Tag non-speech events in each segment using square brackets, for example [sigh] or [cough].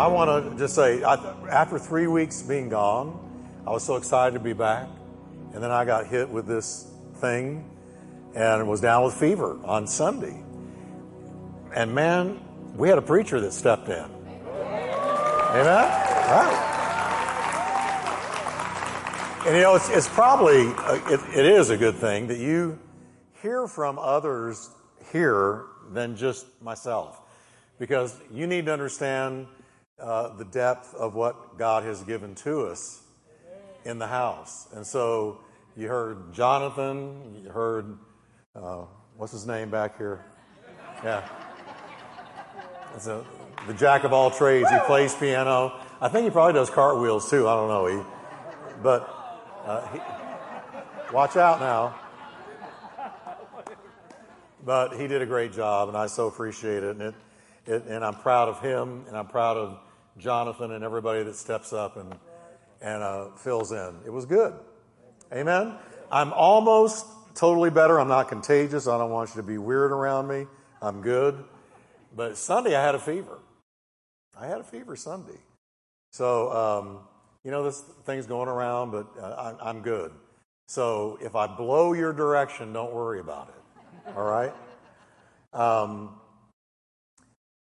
I want to just say, I, after three weeks being gone, I was so excited to be back. And then I got hit with this thing and was down with fever on Sunday. And man, we had a preacher that stepped in. Amen? Right. And you know, it's, it's probably, uh, it, it is a good thing that you hear from others here than just myself. Because you need to understand uh, the depth of what God has given to us in the house. And so you heard Jonathan, you heard, uh, what's his name back here? Yeah. It's a, the jack of all trades. He plays piano. I think he probably does cartwheels too. I don't know. He, but uh, he, watch out now. But he did a great job, and I so appreciate it. And, it, it, and I'm proud of him, and I'm proud of Jonathan and everybody that steps up and, and uh, fills in. It was good. Amen. I'm almost totally better. I'm not contagious. I don't want you to be weird around me. I'm good. But Sunday, I had a fever. I had a fever Sunday. So, um, you know, this thing's going around, but uh, I, I'm good. So if I blow your direction, don't worry about it. All right? Um,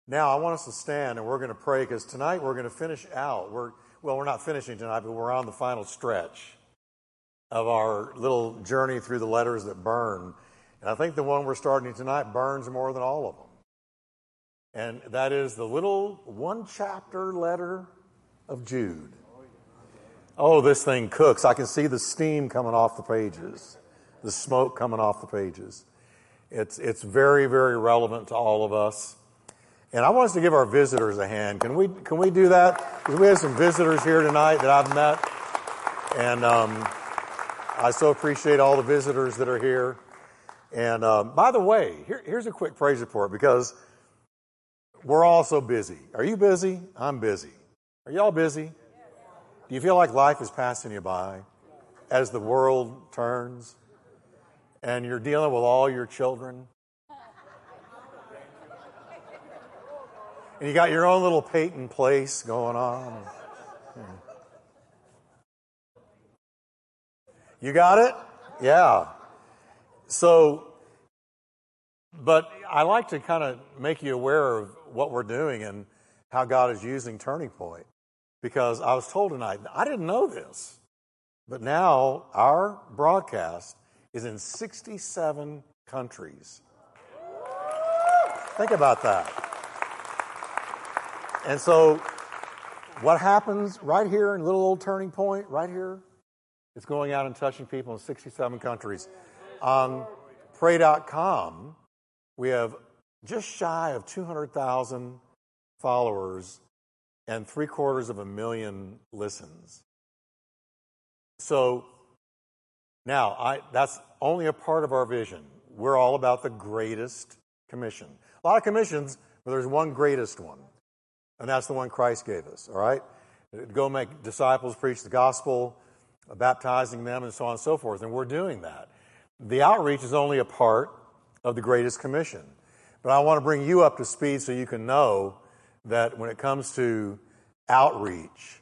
now, I want us to stand and we're going to pray because tonight we're going to finish out. We're, well, we're not finishing tonight, but we're on the final stretch of our little journey through the letters that burn. And I think the one we're starting tonight burns more than all of them. And that is the little one chapter letter of Jude. Oh, this thing cooks. I can see the steam coming off the pages, the smoke coming off the pages. It's, it's very, very relevant to all of us. And I want us to give our visitors a hand. Can we, can we do that? Because we have some visitors here tonight that I've met. And um, I so appreciate all the visitors that are here. And um, by the way, here, here's a quick praise report because we're all so busy. Are you busy? I'm busy. Are y'all busy? Do you feel like life is passing you by as the world turns and you're dealing with all your children? And you got your own little Peyton place going on. You got it? Yeah. So, but I like to kind of make you aware of what we're doing and how God is using Turning Point because I was told tonight, I didn't know this, but now our broadcast is in 67 countries. Think about that. And so, what happens right here in little old turning point, right here, is going out and touching people in 67 countries. On pray.com, we have just shy of 200,000 followers and three quarters of a million listens. So now I, that's only a part of our vision. We're all about the greatest commission. A lot of commissions, but there's one greatest one, and that's the one Christ gave us, all right? Go make disciples, preach the gospel, baptizing them, and so on and so forth, and we're doing that. The outreach is only a part of the greatest commission. But I want to bring you up to speed so you can know that when it comes to outreach,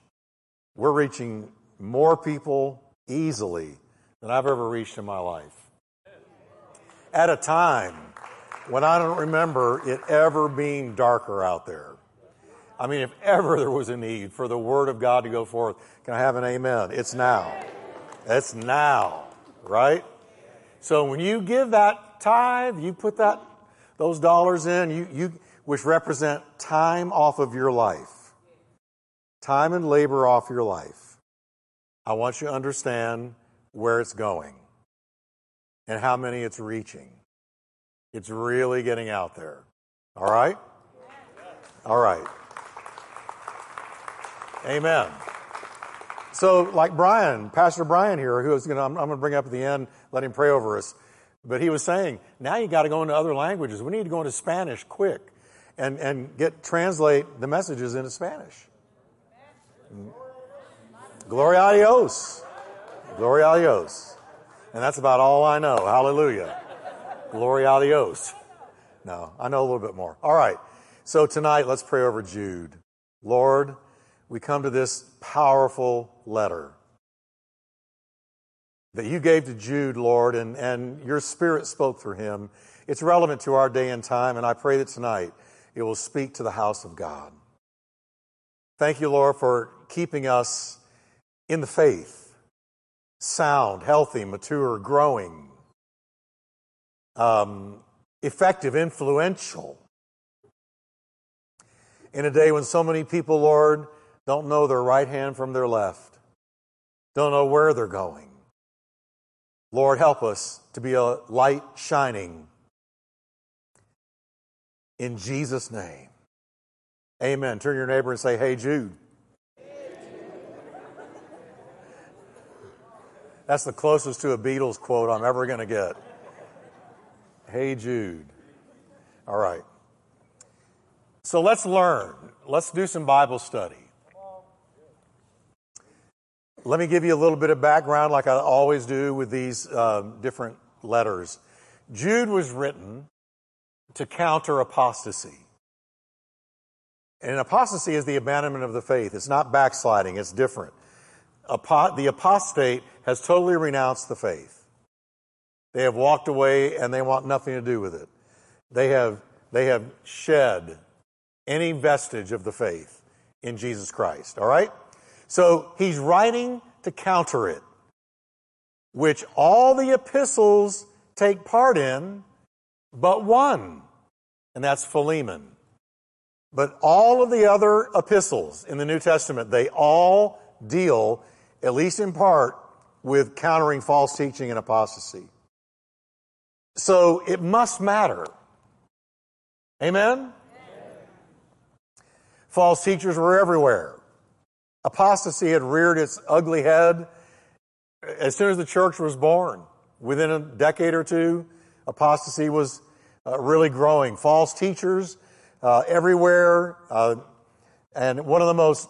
we're reaching more people easily than I've ever reached in my life. At a time when I don't remember it ever being darker out there. I mean, if ever there was a need for the Word of God to go forth, can I have an amen? It's now. It's now, right? So when you give that tithe, you put that those dollars in, you, you which represent time off of your life, time and labor off your life. I want you to understand where it's going and how many it's reaching. It's really getting out there. All right? All right. Amen. So, like Brian, Pastor Brian here, who is going to, I'm, I'm going to bring up at the end, let him pray over us. But he was saying, now you got to go into other languages. We need to go into Spanish quick and, and get translate the messages into Spanish. Gloria a Dios. Gloria a Dios. And that's about all I know. Hallelujah. Gloria a Dios. No, I know a little bit more. All right. So tonight, let's pray over Jude. Lord, we come to this powerful letter that you gave to Jude, Lord, and, and your spirit spoke through him. It's relevant to our day and time, and I pray that tonight it will speak to the house of God. Thank you, Lord, for keeping us in the faith, sound, healthy, mature, growing, um, effective, influential. In a day when so many people, Lord, don't know their right hand from their left, don't know where they're going. Lord, help us to be a light shining in Jesus' name. Amen. Turn your neighbor and say, Hey, Jude. That's the closest to a Beatles quote I'm ever going to get. Hey, Jude. All right. So let's learn. Let's do some Bible study. Let me give you a little bit of background, like I always do with these uh, different letters. Jude was written to counter apostasy. And apostasy is the abandonment of the faith. It's not backsliding, it's different. The apostate has totally renounced the faith. They have walked away and they want nothing to do with it. They have, they have shed any vestige of the faith in Jesus Christ. All right? So he's writing to counter it, which all the epistles take part in, but one, and that's Philemon. But all of the other epistles in the New Testament, they all deal, at least in part, with countering false teaching and apostasy. So it must matter. Amen? Amen? False teachers were everywhere. Apostasy had reared its ugly head as soon as the church was born. Within a decade or two, apostasy was uh, really growing. False teachers uh, everywhere. Uh, and one of the most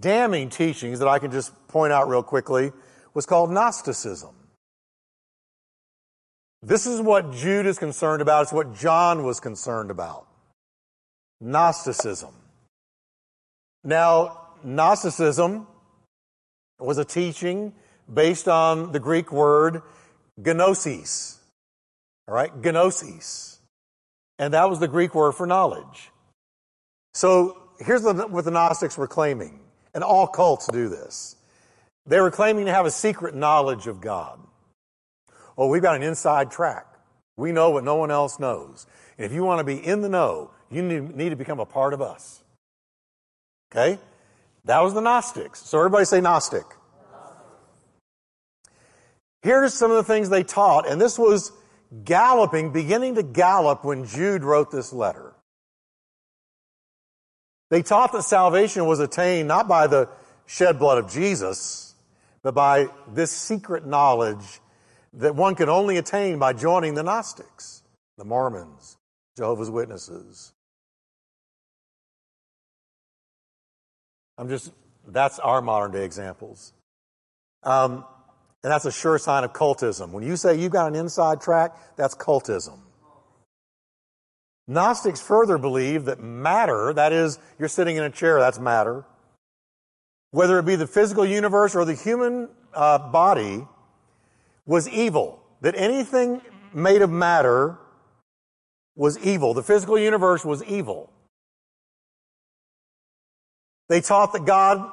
damning teachings that I can just point out real quickly was called Gnosticism. This is what Jude is concerned about. It's what John was concerned about. Gnosticism. Now, Gnosticism was a teaching based on the Greek word gnosis. All right, gnosis. And that was the Greek word for knowledge. So here's what the Gnostics were claiming, and all cults do this. They were claiming to have a secret knowledge of God. Oh, we've got an inside track. We know what no one else knows. And if you want to be in the know, you need to become a part of us. Okay? That was the Gnostics. So everybody say Gnostic. Here's some of the things they taught, and this was galloping, beginning to gallop when Jude wrote this letter. They taught that salvation was attained not by the shed blood of Jesus, but by this secret knowledge that one could only attain by joining the Gnostics, the Mormons, Jehovah's Witnesses, I'm just, that's our modern day examples. Um, and that's a sure sign of cultism. When you say you've got an inside track, that's cultism. Gnostics further believe that matter, that is, you're sitting in a chair, that's matter, whether it be the physical universe or the human uh, body, was evil. That anything made of matter was evil. The physical universe was evil. They taught that God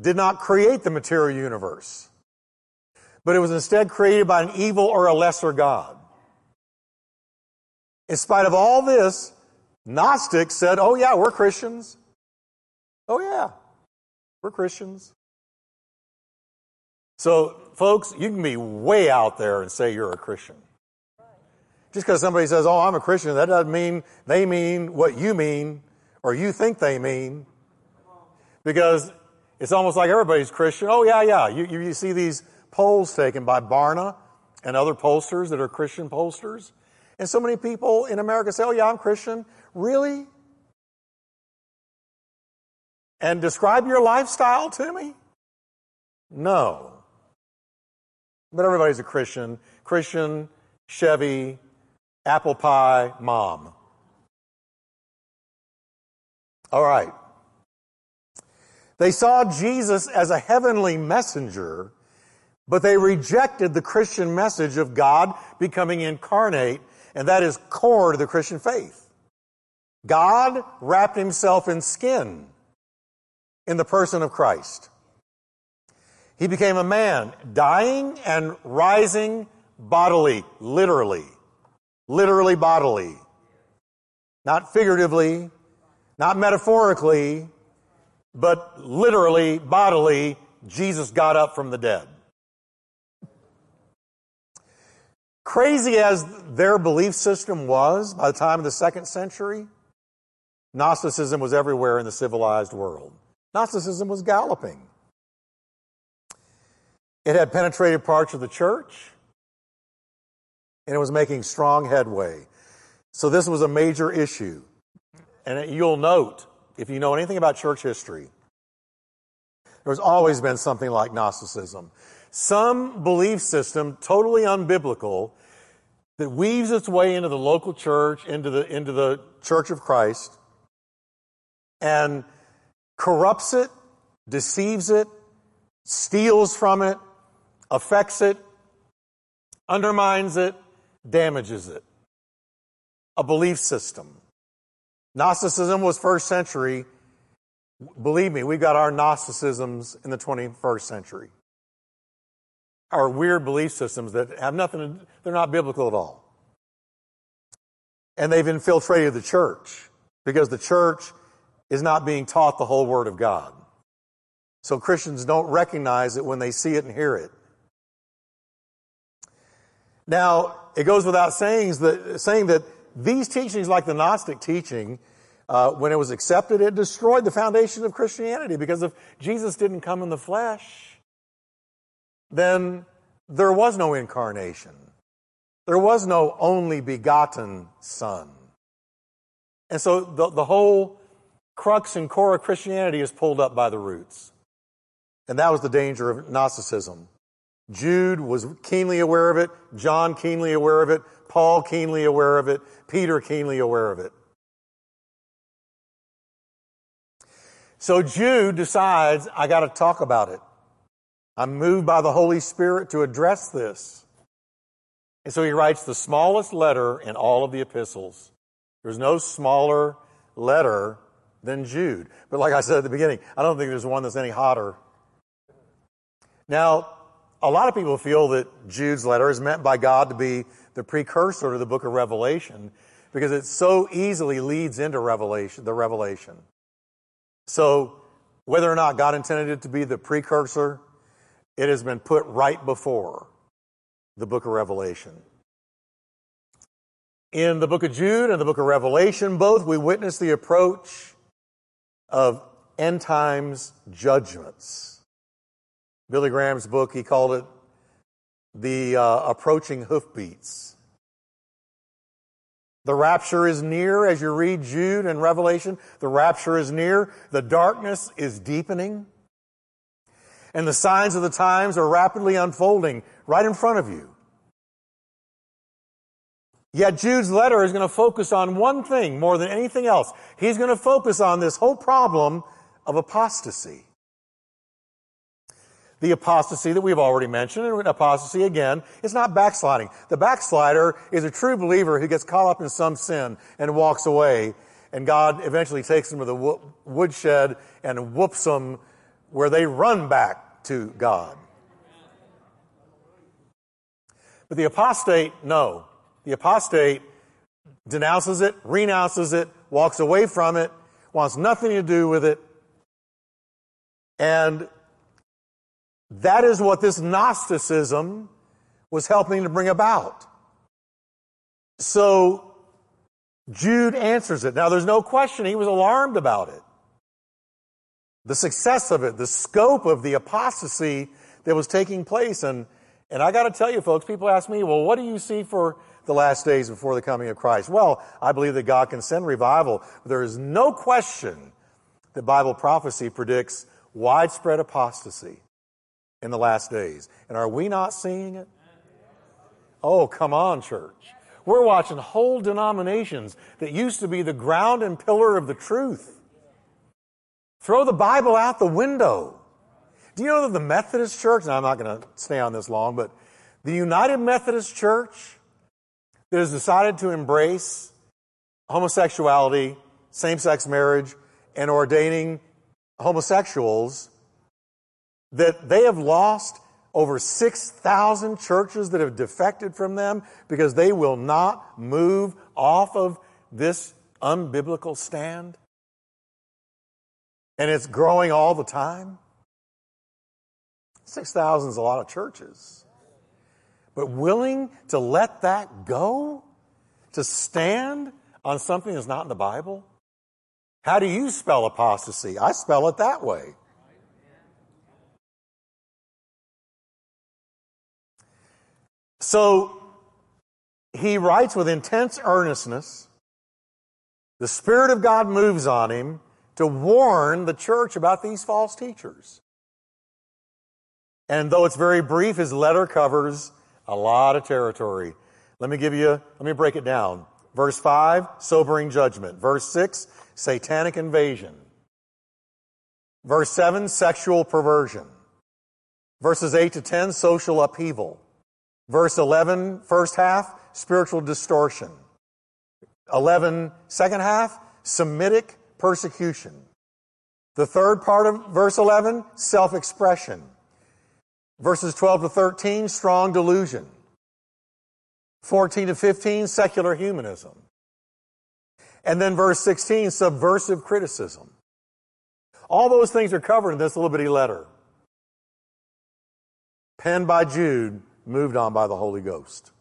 did not create the material universe, but it was instead created by an evil or a lesser God. In spite of all this, Gnostics said, Oh, yeah, we're Christians. Oh, yeah, we're Christians. So, folks, you can be way out there and say you're a Christian. Just because somebody says, Oh, I'm a Christian, that doesn't mean they mean what you mean or you think they mean because it's almost like everybody's Christian. Oh, yeah, yeah. You, you, you see these polls taken by Barna and other pollsters that are Christian pollsters. And so many people in America say, oh, yeah, I'm Christian. Really? And describe your lifestyle to me? No. But everybody's a Christian. Christian, Chevy, apple pie, mom. All right. They saw Jesus as a heavenly messenger, but they rejected the Christian message of God becoming incarnate, and that is core to the Christian faith. God wrapped himself in skin in the person of Christ. He became a man, dying and rising bodily, literally. Literally bodily. Not figuratively, not metaphorically, but literally, bodily, Jesus got up from the dead. Crazy as their belief system was by the time of the second century, Gnosticism was everywhere in the civilized world. Gnosticism was galloping. It had penetrated parts of the church, and it was making strong headway. So this was a major issue. And you'll note, if you know anything about church history, there's always been something like Gnosticism. Some belief system, totally unbiblical, that weaves its way into the local church, into the, into the church of Christ, and corrupts it, deceives it, steals from it, affects it, undermines it, damages it. A belief system. Gnosticism was first century. Believe me, we've got our Gnosticisms in the 21st century. Our weird belief systems that have nothing, they're not biblical at all. And they've infiltrated the church because the church is not being taught the whole Word of God. So Christians don't recognize it when they see it and hear it. Now, it goes without saying that, saying that these teachings, like the Gnostic teaching, uh, when it was accepted, it destroyed the foundation of Christianity because if Jesus didn't come in the flesh, then there was no incarnation. There was no only begotten Son. And so the, the whole crux and core of Christianity is pulled up by the roots. And that was the danger of Gnosticism. Jude was keenly aware of it. John keenly aware of it. Paul keenly aware of it. Peter keenly aware of it. So Jude decides, I got to talk about it. I'm moved by the Holy Spirit to address this. And so he writes the smallest letter in all of the epistles. There's no smaller letter than Jude. But like I said at the beginning, I don't think there's one that's any hotter. Now, a lot of people feel that Jude's letter is meant by God to be the precursor to the book of Revelation because it so easily leads into Revelation, the Revelation. So, whether or not God intended it to be the precursor, it has been put right before the book of Revelation. In the book of Jude and the book of Revelation, both we witness the approach of end times judgments. Billy Graham's book, he called it the uh, approaching hoofbeats. The rapture is near as you read Jude and Revelation. The rapture is near. The darkness is deepening. And the signs of the times are rapidly unfolding right in front of you. Yet Jude's letter is going to focus on one thing more than anything else. He's going to focus on this whole problem of apostasy. The apostasy that we've already mentioned, and apostasy again, is not backsliding. The backslider is a true believer who gets caught up in some sin and walks away, and God eventually takes them to the woodshed and whoops them where they run back to God. But the apostate, no. The apostate denounces it, renounces it, walks away from it, wants nothing to do with it, and that is what this Gnosticism was helping to bring about. So Jude answers it. Now, there's no question he was alarmed about it. The success of it, the scope of the apostasy that was taking place. And, and I got to tell you, folks, people ask me, well, what do you see for the last days before the coming of Christ? Well, I believe that God can send revival. There is no question that Bible prophecy predicts widespread apostasy in the last days. And are we not seeing it? Oh, come on, church. We're watching whole denominations that used to be the ground and pillar of the truth Throw the Bible out the window. Do you know that the Methodist Church, and I'm not going to stay on this long, but the United Methodist Church that has decided to embrace homosexuality, same sex marriage, and ordaining homosexuals, that they have lost over 6,000 churches that have defected from them because they will not move off of this unbiblical stand. And it's growing all the time. 6,000 is a lot of churches. But willing to let that go? To stand on something that's not in the Bible? How do you spell apostasy? I spell it that way. So he writes with intense earnestness. The Spirit of God moves on him to warn the church about these false teachers. And though it's very brief, his letter covers a lot of territory. Let me give you, let me break it down. Verse 5, sobering judgment. Verse 6, satanic invasion. Verse 7, sexual perversion. Verses 8 to 10, social upheaval. Verse 11, first half, spiritual distortion. 11, second half, Semitic persecution. The third part of verse 11, self expression. Verses 12 to 13, strong delusion. 14 to 15, secular humanism. And then verse 16, subversive criticism. All those things are covered in this little bitty letter. Penned by Jude, moved on by the Holy Ghost.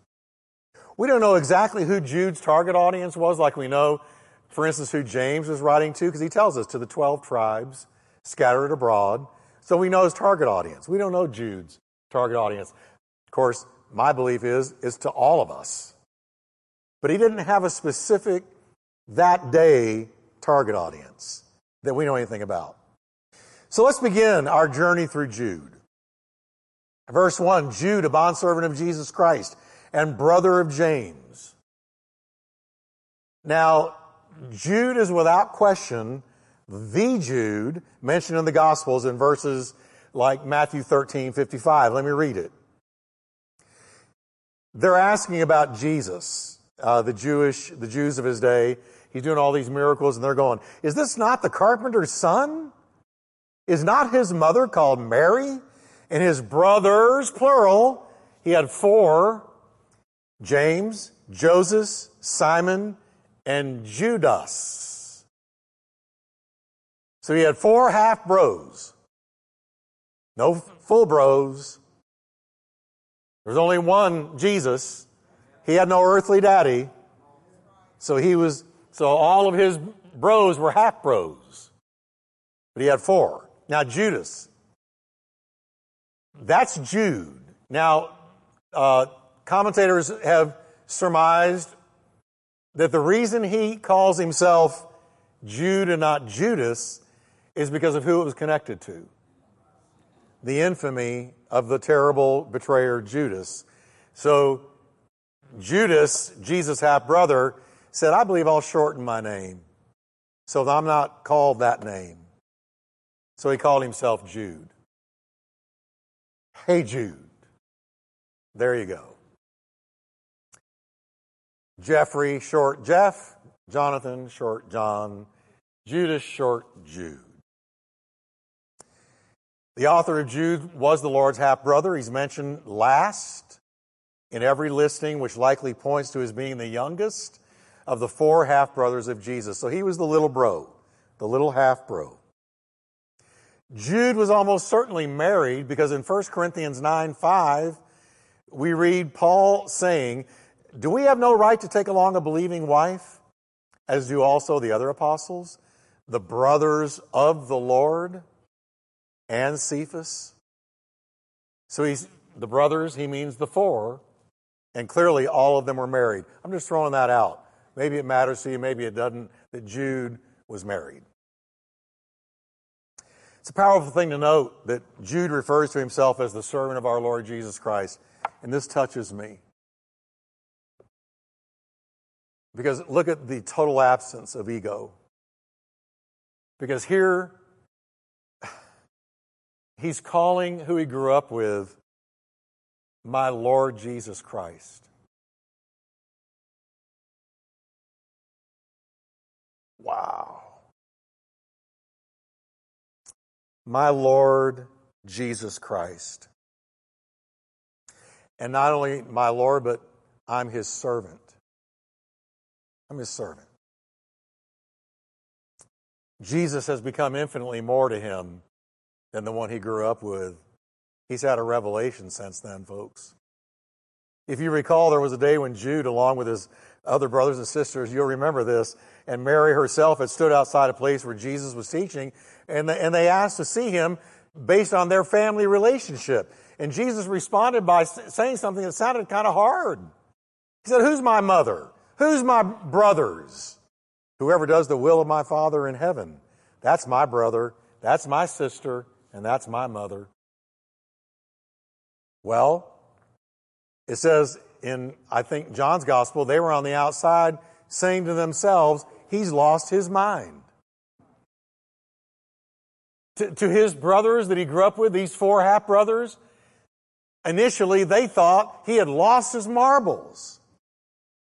We don't know exactly who Jude's target audience was, like we know, for instance, who James was writing to, because he tells us to the 12 tribes scattered abroad. So we know his target audience. We don't know Jude's target audience. Of course, my belief is, is to all of us. But he didn't have a specific that day target audience that we know anything about. So let's begin our journey through Jude. Verse 1 Jude, a bondservant of Jesus Christ and brother of James. Now, Jude is without question the Jude mentioned in the Gospels in verses like Matthew 13, 55. Let me read it. They're asking about Jesus, uh, the Jewish, the Jews of his day. He's doing all these miracles and they're going, is this not the carpenter's son? Is not his mother called Mary? And his brothers, plural, he had four, James, Joseph, Simon, and Judas. So he had four half bros. No full bros. There's only one Jesus. He had no earthly daddy. So he was, so all of his bros were half bros. But he had four. Now Judas. That's Jude. Now, uh, commentators have surmised that the reason he calls himself Jude and not Judas is because of who it was connected to the infamy of the terrible betrayer Judas. So Judas, Jesus' half brother, said, I believe I'll shorten my name so that I'm not called that name. So he called himself Jude. Hey, Jude. There you go. Jeffrey, short Jeff. Jonathan, short John. Judas, short Jude. The author of Jude was the Lord's half brother. He's mentioned last in every listing, which likely points to his being the youngest of the four half brothers of Jesus. So he was the little bro, the little half bro. Jude was almost certainly married because in 1 Corinthians 9 5, we read Paul saying, Do we have no right to take along a believing wife, as do also the other apostles, the brothers of the Lord? and Cephas. So he's the brothers, he means the four, and clearly all of them were married. I'm just throwing that out. Maybe it matters to you, maybe it doesn't, that Jude was married. It's a powerful thing to note that Jude refers to himself as the servant of our Lord Jesus Christ, and this touches me. Because look at the total absence of ego. Because here He's calling who he grew up with my Lord Jesus Christ. Wow. My Lord Jesus Christ. And not only my Lord, but I'm his servant. I'm his servant. Jesus has become infinitely more to him than the one he grew up with. He's had a revelation since then, folks. If you recall, there was a day when Jude, along with his other brothers and sisters, you'll remember this, and Mary herself had stood outside a place where Jesus was teaching, and they, and they asked to see him based on their family relationship. And Jesus responded by saying something that sounded kind of hard. He said, Who's my mother? Who's my brothers? Whoever does the will of my Father in heaven. That's my brother, that's my sister, and that's my mother. Well, it says in, I think, John's gospel, they were on the outside saying to themselves, He's lost his mind. To, to his brothers that he grew up with, these four half brothers, initially they thought he had lost his marbles,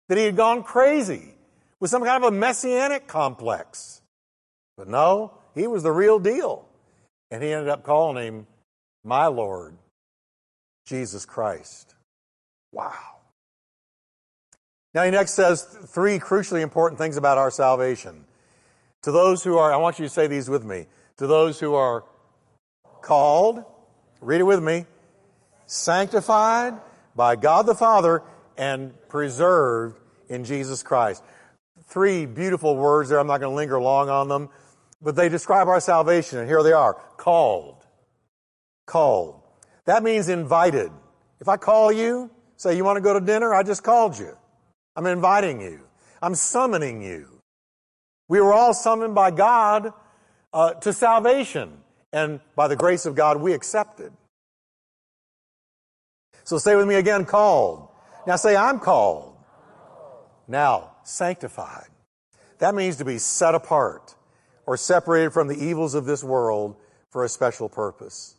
that he had gone crazy with some kind of a messianic complex. But no, he was the real deal. And he ended up calling him my Lord, Jesus Christ. Wow. Now, he next says three crucially important things about our salvation. To those who are, I want you to say these with me. To those who are called, read it with me, sanctified by God the Father and preserved in Jesus Christ. Three beautiful words there. I'm not going to linger long on them, but they describe our salvation, and here they are called. Called. That means invited. If I call you, say, you want to go to dinner? I just called you. I'm inviting you. I'm summoning you. We were all summoned by God uh, to salvation, and by the grace of God, we accepted. So say with me again, called. Now say, I'm called. Now, sanctified. That means to be set apart or separated from the evils of this world for a special purpose.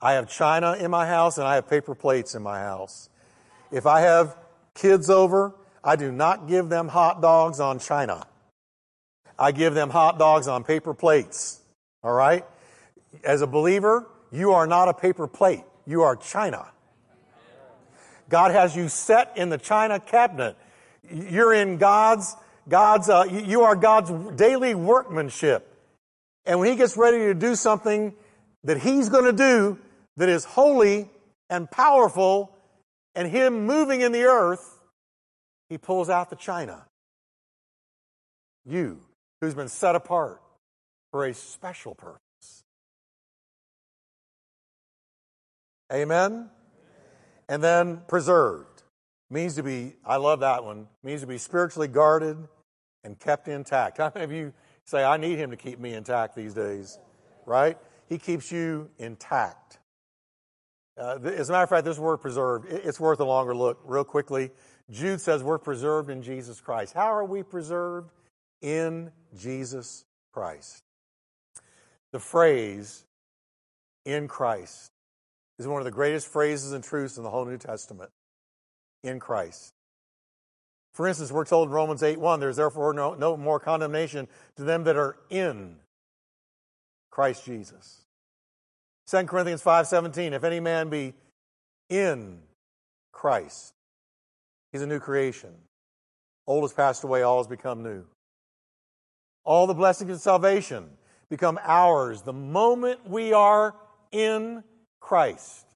I have china in my house and I have paper plates in my house. If I have kids over, I do not give them hot dogs on china. I give them hot dogs on paper plates. All right? As a believer, you are not a paper plate. You are china. God has you set in the china cabinet. You're in God's, God's, uh, you are God's daily workmanship. And when He gets ready to do something that He's going to do that is holy and powerful and Him moving in the earth, He pulls out the china. You, who's been set apart for a special purpose. Amen? And then preserved means to be, I love that one, means to be spiritually guarded and kept intact. How many of you say, I need him to keep me intact these days? Right? He keeps you intact. Uh, as a matter of fact, this word preserved, it's worth a longer look. Real quickly, Jude says we're preserved in Jesus Christ. How are we preserved? In Jesus Christ. The phrase, in Christ, is one of the greatest phrases and truths in the whole New Testament. In Christ. For instance, we're told in Romans 8 1, there's therefore no, no more condemnation to them that are in Christ Jesus. 2 Corinthians 5 17, if any man be in Christ, he's a new creation. Old has passed away, all has become new. All the blessings of salvation become ours the moment we are in Christ.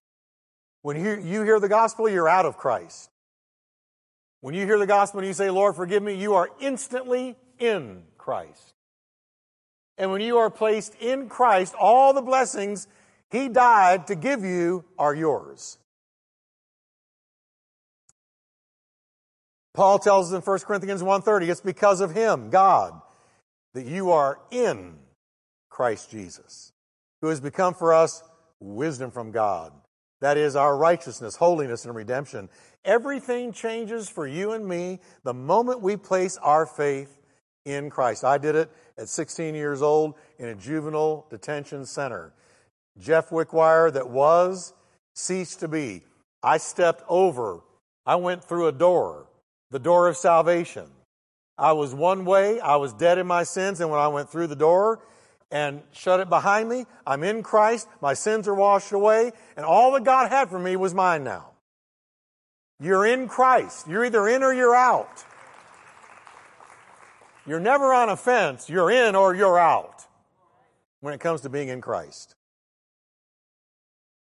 When you hear the gospel, you're out of Christ. When you hear the gospel and you say, Lord, forgive me, you are instantly in Christ. And when you are placed in Christ, all the blessings He died to give you are yours. Paul tells us in 1 Corinthians 1:30, it's because of him, God, that you are in Christ Jesus, who has become for us wisdom from God. That is our righteousness, holiness, and redemption. Everything changes for you and me the moment we place our faith in Christ. I did it at 16 years old in a juvenile detention center. Jeff Wickwire that was ceased to be. I stepped over. I went through a door, the door of salvation. I was one way. I was dead in my sins. And when I went through the door and shut it behind me, I'm in Christ. My sins are washed away. And all that God had for me was mine now. You're in Christ. You're either in or you're out. You're never on a fence. You're in or you're out when it comes to being in Christ.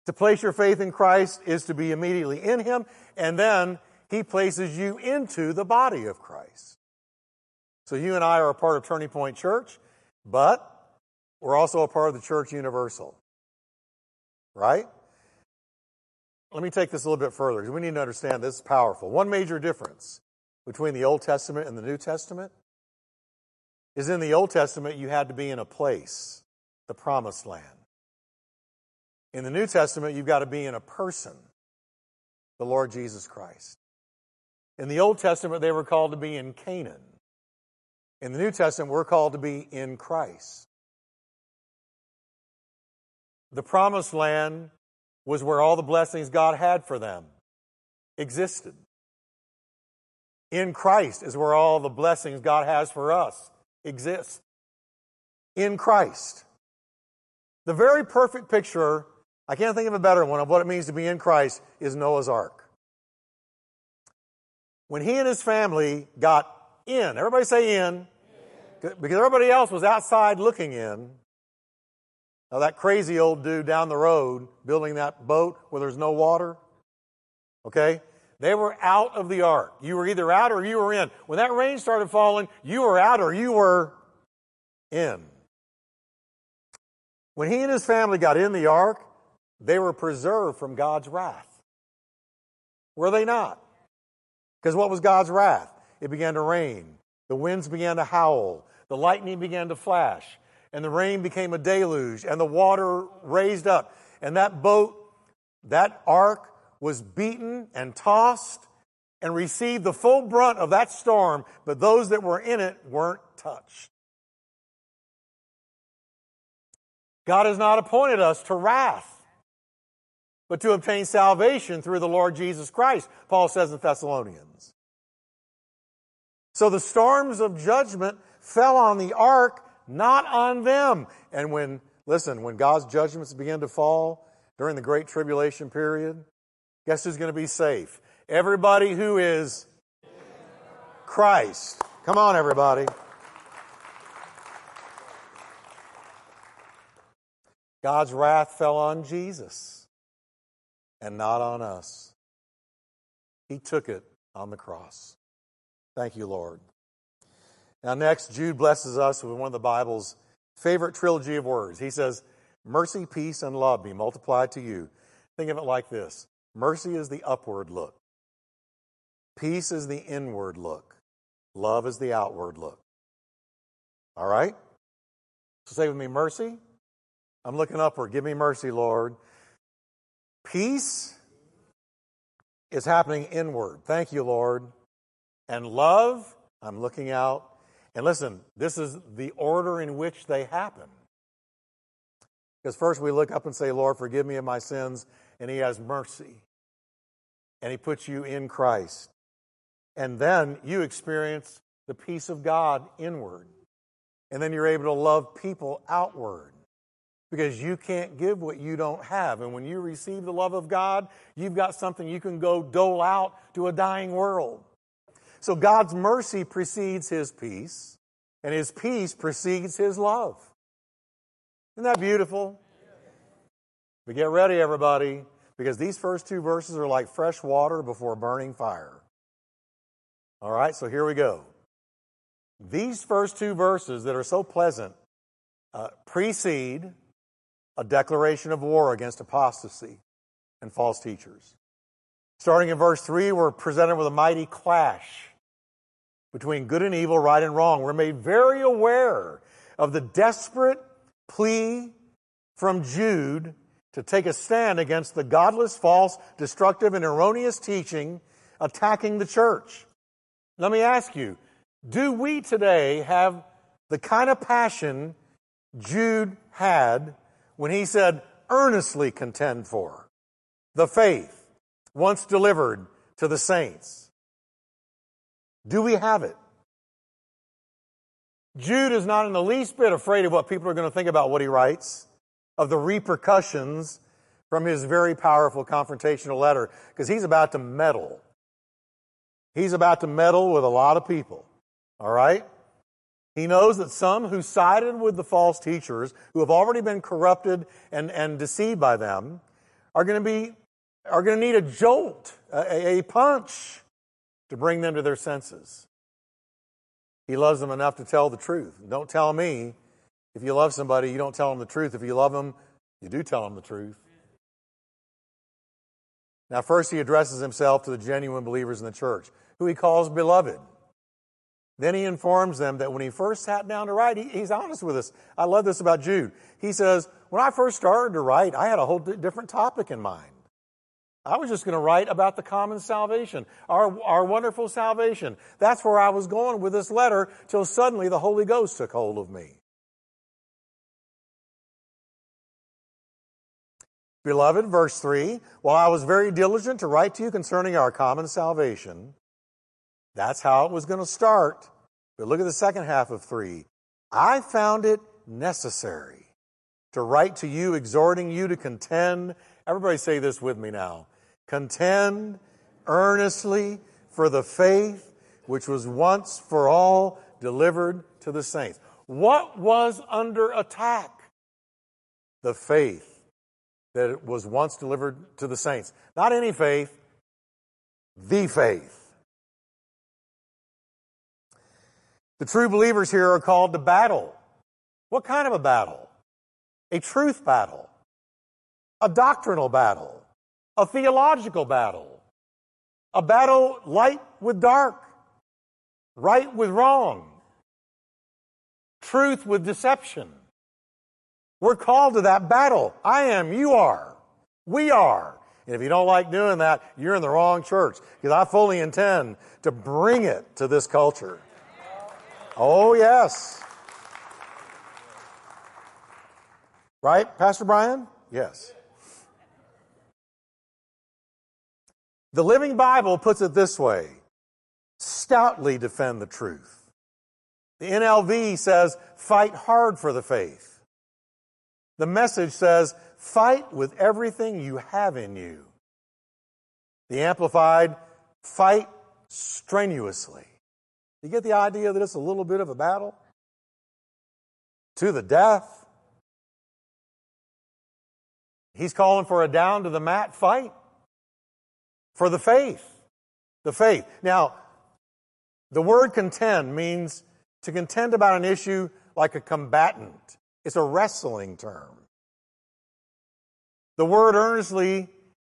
To place your faith in Christ is to be immediately in Him, and then He places you into the body of Christ. So you and I are a part of Turning Point Church, but we're also a part of the Church Universal. Right? Let me take this a little bit further because we need to understand this is powerful. One major difference between the Old Testament and the New Testament is in the Old Testament, you had to be in a place, the promised land. In the New Testament, you've got to be in a person, the Lord Jesus Christ. In the Old Testament, they were called to be in Canaan. In the New Testament, we're called to be in Christ. The promised land was where all the blessings God had for them existed. In Christ is where all the blessings God has for us exist. In Christ. The very perfect picture, I can't think of a better one, of what it means to be in Christ is Noah's Ark. When he and his family got in, everybody say in, because everybody else was outside looking in, now, that crazy old dude down the road building that boat where there's no water, okay? They were out of the ark. You were either out or you were in. When that rain started falling, you were out or you were in. When he and his family got in the ark, they were preserved from God's wrath. Were they not? Because what was God's wrath? It began to rain. The winds began to howl. The lightning began to flash and the rain became a deluge, and the water raised up. And that boat, that ark, was beaten and tossed and received the full brunt of that storm, but those that were in it weren't touched. God has not appointed us to wrath, but to obtain salvation through the Lord Jesus Christ, Paul says in Thessalonians. So the storms of judgment fell on the ark not on them. And when, listen, when God's judgments begin to fall during the Great Tribulation period, guess who's going to be safe? Everybody who is Christ. Come on, everybody. God's wrath fell on Jesus and not on us. He took it on the cross. Thank you, Lord. Now, next, Jude blesses us with one of the Bible's favorite trilogy of words. He says, Mercy, peace, and love be multiplied to you. Think of it like this mercy is the upward look, peace is the inward look, love is the outward look. All right? So say with me, mercy. I'm looking upward. Give me mercy, Lord. Peace is happening inward. Thank you, Lord. And love, I'm looking out and listen, this is the order in which they happen. Because first we look up and say, Lord, forgive me of my sins, and He has mercy. And He puts you in Christ. And then you experience the peace of God inward. And then you're able to love people outward. Because you can't give what you don't have. And when you receive the love of God, you've got something you can go dole out to a dying world. So God's mercy precedes his peace, and his peace precedes his love. Isn't that beautiful? But get ready, everybody, because these first two verses are like fresh water before burning fire. All right, so here we go. These first two verses that are so pleasant uh, precede a declaration of war against apostasy and false teachers. Starting in verse 3, we're presented with a mighty clash between good and evil, right and wrong. We're made very aware of the desperate plea from Jude to take a stand against the godless, false, destructive, and erroneous teaching attacking the church. Let me ask you, do we today have the kind of passion Jude had when he said, earnestly contend for the faith once delivered to the saints. Do we have it? Jude is not in the least bit afraid of what people are going to think about what he writes, of the repercussions from his very powerful confrontational letter, because he's about to meddle. He's about to meddle with a lot of people. All right? He knows that some who sided with the false teachers, who have already been corrupted and, and deceived by them, are going to be are going to need a jolt, a, a punch to bring them to their senses. He loves them enough to tell the truth. Don't tell me if you love somebody, you don't tell them the truth. If you love them, you do tell them the truth. Now, first, he addresses himself to the genuine believers in the church, who he calls beloved. Then he informs them that when he first sat down to write, he, he's honest with us. I love this about Jude. He says, When I first started to write, I had a whole different topic in mind. I was just going to write about the common salvation, our, our wonderful salvation. That's where I was going with this letter till suddenly the Holy Ghost took hold of me. Beloved, verse 3 While I was very diligent to write to you concerning our common salvation, that's how it was going to start. But look at the second half of 3. I found it necessary to write to you, exhorting you to contend. Everybody say this with me now Contend earnestly for the faith which was once for all delivered to the saints. What was under attack? The faith that was once delivered to the saints. Not any faith, the faith. The true believers here are called to battle. What kind of a battle? A truth battle, a doctrinal battle, a theological battle, a battle light with dark, right with wrong, truth with deception. We're called to that battle. I am, you are, we are. And if you don't like doing that, you're in the wrong church because I fully intend to bring it to this culture. Oh, yes. Right, Pastor Brian? Yes. The Living Bible puts it this way stoutly defend the truth. The NLV says, fight hard for the faith. The message says, fight with everything you have in you. The Amplified, fight strenuously. You get the idea that it's a little bit of a battle? To the death. He's calling for a down to the mat fight for the faith. The faith. Now, the word contend means to contend about an issue like a combatant. It's a wrestling term. The word earnestly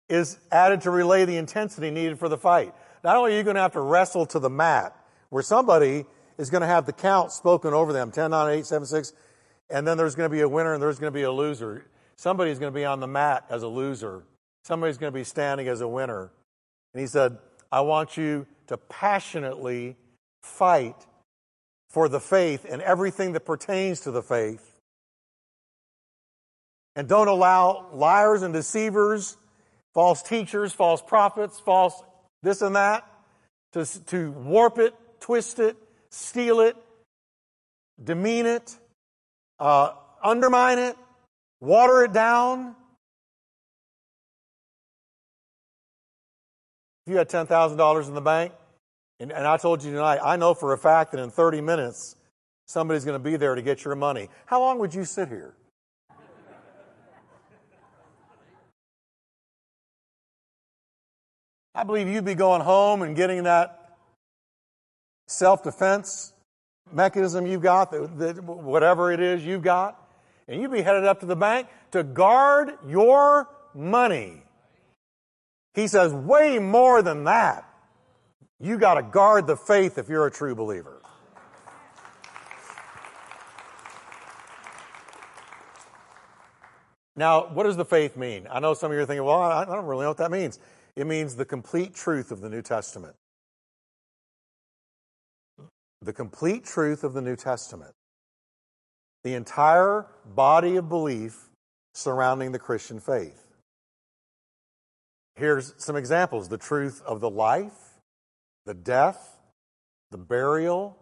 is added to relay the intensity needed for the fight. Not only are you going to have to wrestle to the mat, where somebody is going to have the count spoken over them 10, 9, 8, 7, 6, and then there's going to be a winner and there's going to be a loser. Somebody's going to be on the mat as a loser, somebody's going to be standing as a winner. And he said, I want you to passionately fight for the faith and everything that pertains to the faith. And don't allow liars and deceivers, false teachers, false prophets, false this and that, to, to warp it, twist it, steal it, demean it, uh, undermine it, water it down. If you had $10,000 in the bank, and, and I told you tonight, I know for a fact that in 30 minutes, somebody's going to be there to get your money. How long would you sit here? I believe you'd be going home and getting that self defense mechanism you've got, whatever it is you've got, and you'd be headed up to the bank to guard your money. He says, way more than that. You got to guard the faith if you're a true believer. Now, what does the faith mean? I know some of you are thinking, well, I don't really know what that means. It means the complete truth of the New Testament. The complete truth of the New Testament. The entire body of belief surrounding the Christian faith. Here's some examples the truth of the life, the death, the burial,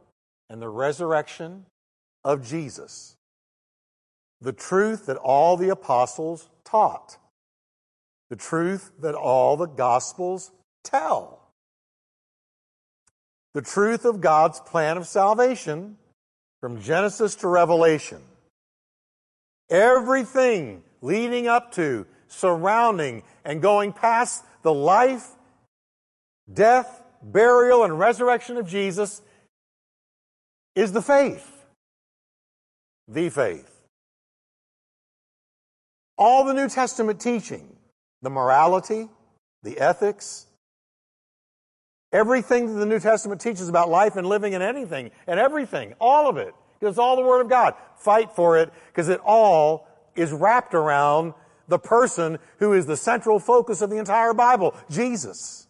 and the resurrection of Jesus. The truth that all the apostles taught. The truth that all the gospels tell. The truth of God's plan of salvation from Genesis to Revelation. Everything leading up to, surrounding, and going past the life, death, burial, and resurrection of Jesus is the faith. The faith. All the New Testament teaching, the morality, the ethics, everything that the New Testament teaches about life and living and anything and everything, all of it, because it's all the Word of God. Fight for it because it all is wrapped around the person who is the central focus of the entire Bible, Jesus.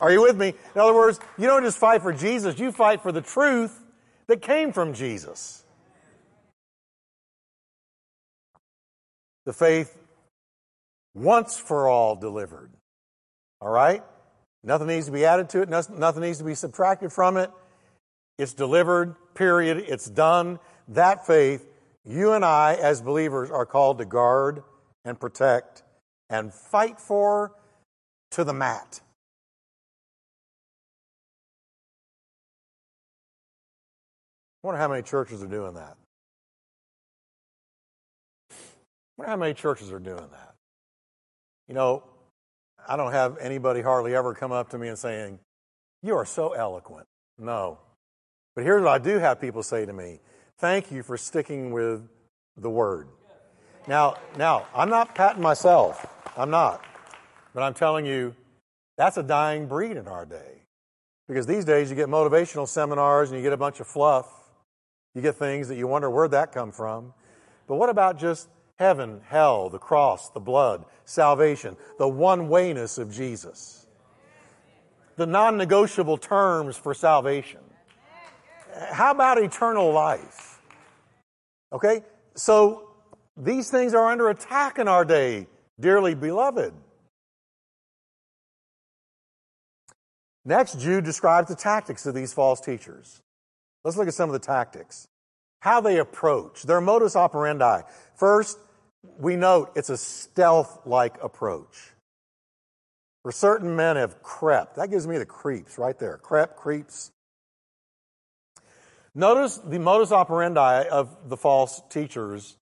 Are you with me? In other words, you don't just fight for Jesus, you fight for the truth that came from Jesus. The faith once for all delivered. All right? Nothing needs to be added to it, nothing needs to be subtracted from it. It's delivered, period. It's done. That faith, you and I, as believers, are called to guard and protect and fight for to the mat. I wonder how many churches are doing that. I wonder how many churches are doing that. You know, I don't have anybody hardly ever come up to me and saying, You are so eloquent. No. But here's what I do have people say to me Thank you for sticking with the word. Now, now, I'm not patting myself. I'm not. But I'm telling you, that's a dying breed in our day. Because these days you get motivational seminars and you get a bunch of fluff. You get things that you wonder where'd that come from. But what about just heaven, hell, the cross, the blood, salvation, the one wayness of Jesus? The non negotiable terms for salvation. How about eternal life? Okay? So these things are under attack in our day, dearly beloved. Next, Jude describes the tactics of these false teachers. Let's look at some of the tactics. How they approach, their modus operandi. First, we note it's a stealth like approach. For certain men have crept. That gives me the creeps right there. Crept, creeps. Notice the modus operandi of the false teachers.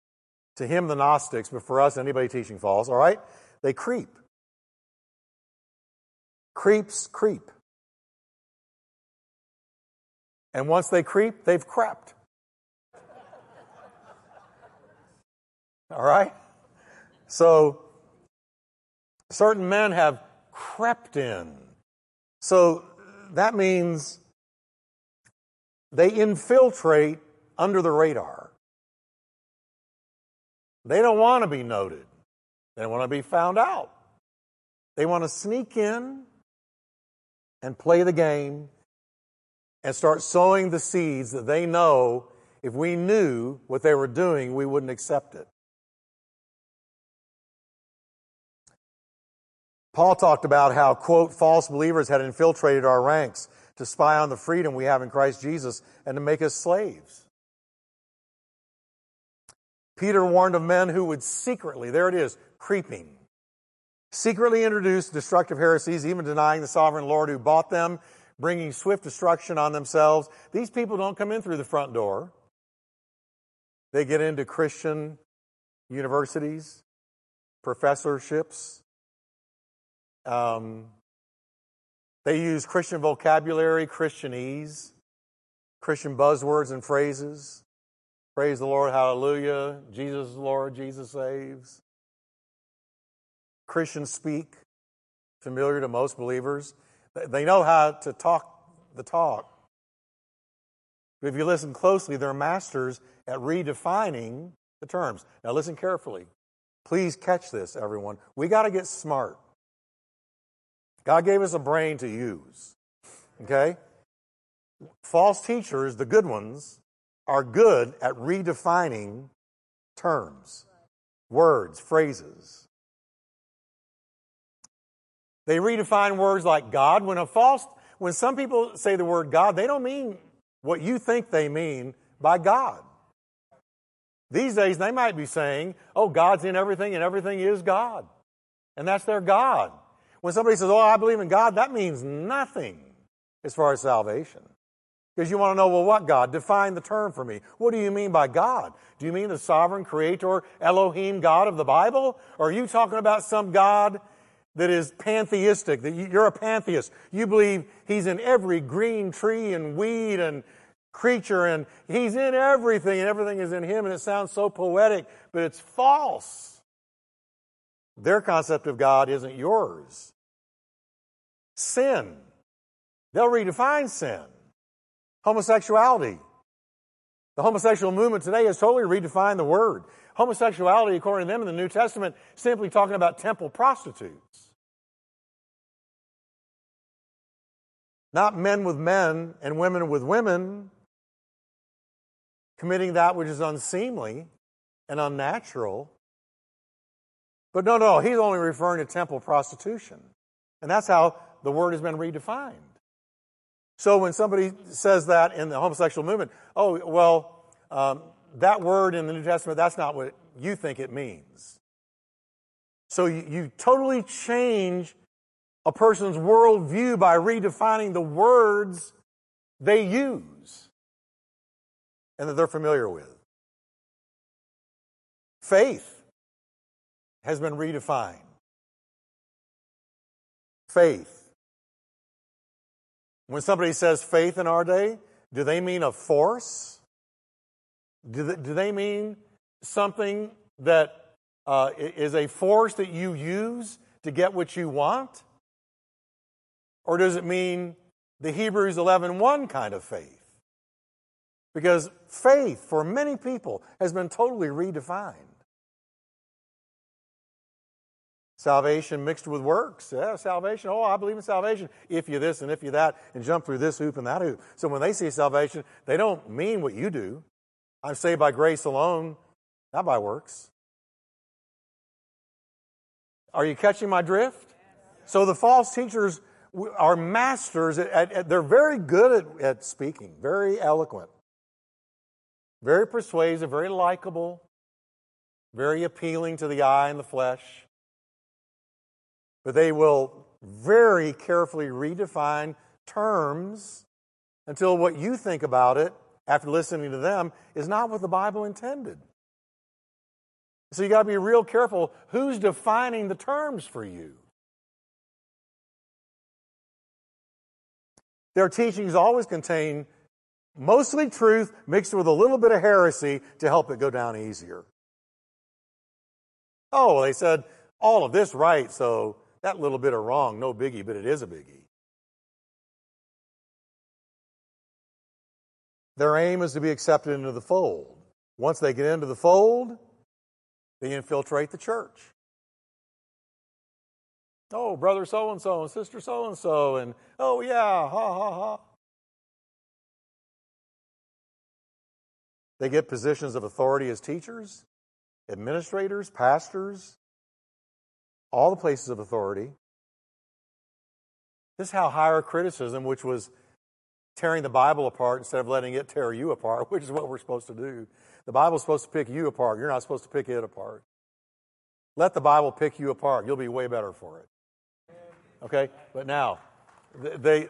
To him, the Gnostics, but for us, anybody teaching false, all right? They creep. Creeps creep. And once they creep, they've crept. All right? So, certain men have crept in. So, that means they infiltrate under the radar. They don't want to be noted, they want to be found out. They want to sneak in and play the game and start sowing the seeds that they know if we knew what they were doing, we wouldn't accept it. Paul talked about how, quote, false believers had infiltrated our ranks to spy on the freedom we have in Christ Jesus and to make us slaves. Peter warned of men who would secretly, there it is, creeping, secretly introduce destructive heresies, even denying the sovereign Lord who bought them bringing swift destruction on themselves. These people don't come in through the front door. They get into Christian universities, professorships. Um, they use Christian vocabulary, Christianese, Christian buzzwords and phrases. Praise the Lord, hallelujah. Jesus is Lord, Jesus saves. Christians speak, familiar to most believers. They know how to talk the talk. If you listen closely, they're masters at redefining the terms. Now, listen carefully. Please catch this, everyone. We got to get smart. God gave us a brain to use. Okay? False teachers, the good ones, are good at redefining terms. words, phrases. They redefine words like God. When a false, when some people say the word God, they don't mean what you think they mean by God. These days, they might be saying, oh, God's in everything and everything is God. And that's their God. When somebody says, oh, I believe in God, that means nothing as far as salvation. Because you want to know, well, what God? Define the term for me. What do you mean by God? Do you mean the sovereign creator, Elohim God of the Bible? Or are you talking about some God that is pantheistic, that you're a pantheist? You believe he's in every green tree and weed and creature and he's in everything and everything is in him and it sounds so poetic, but it's false. Their concept of God isn't yours. Sin. They'll redefine sin homosexuality. The homosexual movement today has totally redefined the word. Homosexuality, according to them in the New Testament, simply talking about temple prostitutes. Not men with men and women with women committing that which is unseemly and unnatural. But no, no, he's only referring to temple prostitution. And that's how the word has been redefined. So when somebody says that in the homosexual movement, oh, well, um, that word in the New Testament, that's not what you think it means. So you, you totally change a person's worldview by redefining the words they use and that they're familiar with. Faith has been redefined. Faith when somebody says faith in our day, do they mean a force? Do they, do they mean something that uh, is a force that you use to get what you want? Or does it mean the Hebrews 11:1 kind of faith? Because faith for many people has been totally redefined. Salvation mixed with works. Yeah, salvation. Oh, I believe in salvation. If you this and if you that, and jump through this hoop and that hoop. So when they see salvation, they don't mean what you do. I'm saved by grace alone, not by works. Are you catching my drift? So the false teachers are masters at, at, at they're very good at, at speaking, very eloquent, very persuasive, very likable, very appealing to the eye and the flesh but they will very carefully redefine terms until what you think about it after listening to them is not what the Bible intended. So you got to be real careful who's defining the terms for you. Their teachings always contain mostly truth mixed with a little bit of heresy to help it go down easier. Oh, they said all of this right, so that little bit of wrong, no biggie, but it is a biggie. Their aim is to be accepted into the fold. Once they get into the fold, they infiltrate the church. Oh, brother so and so and sister so and so, and oh, yeah, ha ha ha. They get positions of authority as teachers, administrators, pastors, all the places of authority. This is how higher criticism, which was tearing the Bible apart instead of letting it tear you apart, [laughs] which is what we're supposed to do. The Bible's supposed to pick you apart. You're not supposed to pick it apart. Let the Bible pick you apart. You'll be way better for it. Okay? But now, they,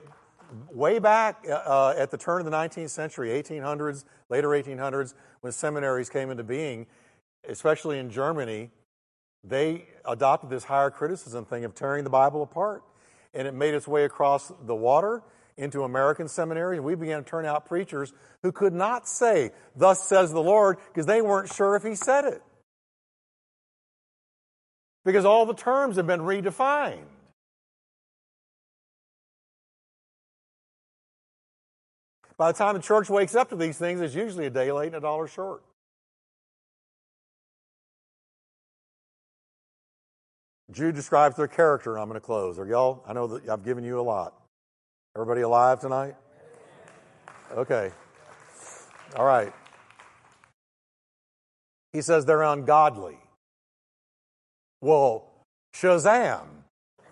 way back uh, at the turn of the 19th century, 1800s, later 1800s, when seminaries came into being, especially in Germany, they adopted this higher criticism thing of tearing the Bible apart. And it made its way across the water into American seminaries. And we began to turn out preachers who could not say, Thus says the Lord, because they weren't sure if He said it. Because all the terms have been redefined. By the time the church wakes up to these things, it's usually a day late and a dollar short. Jude describes their character, and I'm going to close. Are y'all? I know that I've given you a lot. Everybody alive tonight? Okay. All right. He says they're ungodly. Well, Shazam.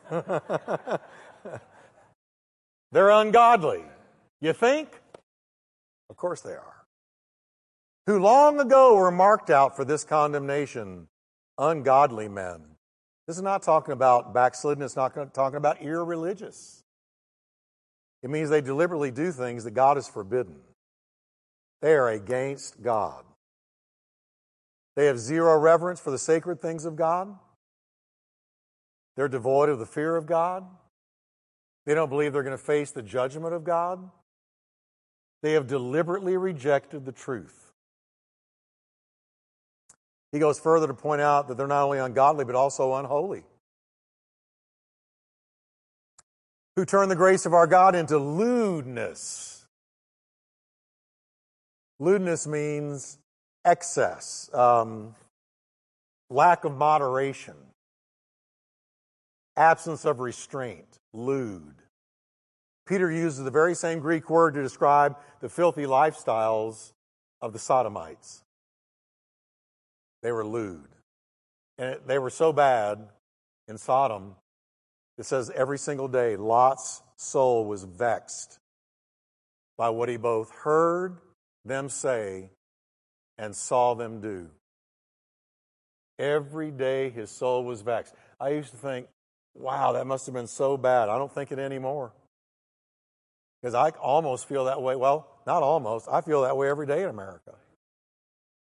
[laughs] They're ungodly. You think? Of course they are. Who long ago were marked out for this condemnation, ungodly men. This is not talking about backslidden, it's not talking about irreligious. It means they deliberately do things that God has forbidden. They are against God. They have zero reverence for the sacred things of God. They're devoid of the fear of God. They don't believe they're going to face the judgment of God. They have deliberately rejected the truth. He goes further to point out that they're not only ungodly, but also unholy. Who turn the grace of our God into lewdness. Lewdness means excess, um, lack of moderation, absence of restraint, lewd. Peter uses the very same Greek word to describe the filthy lifestyles of the Sodomites. They were lewd. And they were so bad in Sodom, it says every single day, Lot's soul was vexed by what he both heard them say and saw them do. Every day his soul was vexed. I used to think, wow, that must have been so bad. I don't think it anymore. Because I almost feel that way. Well, not almost. I feel that way every day in America.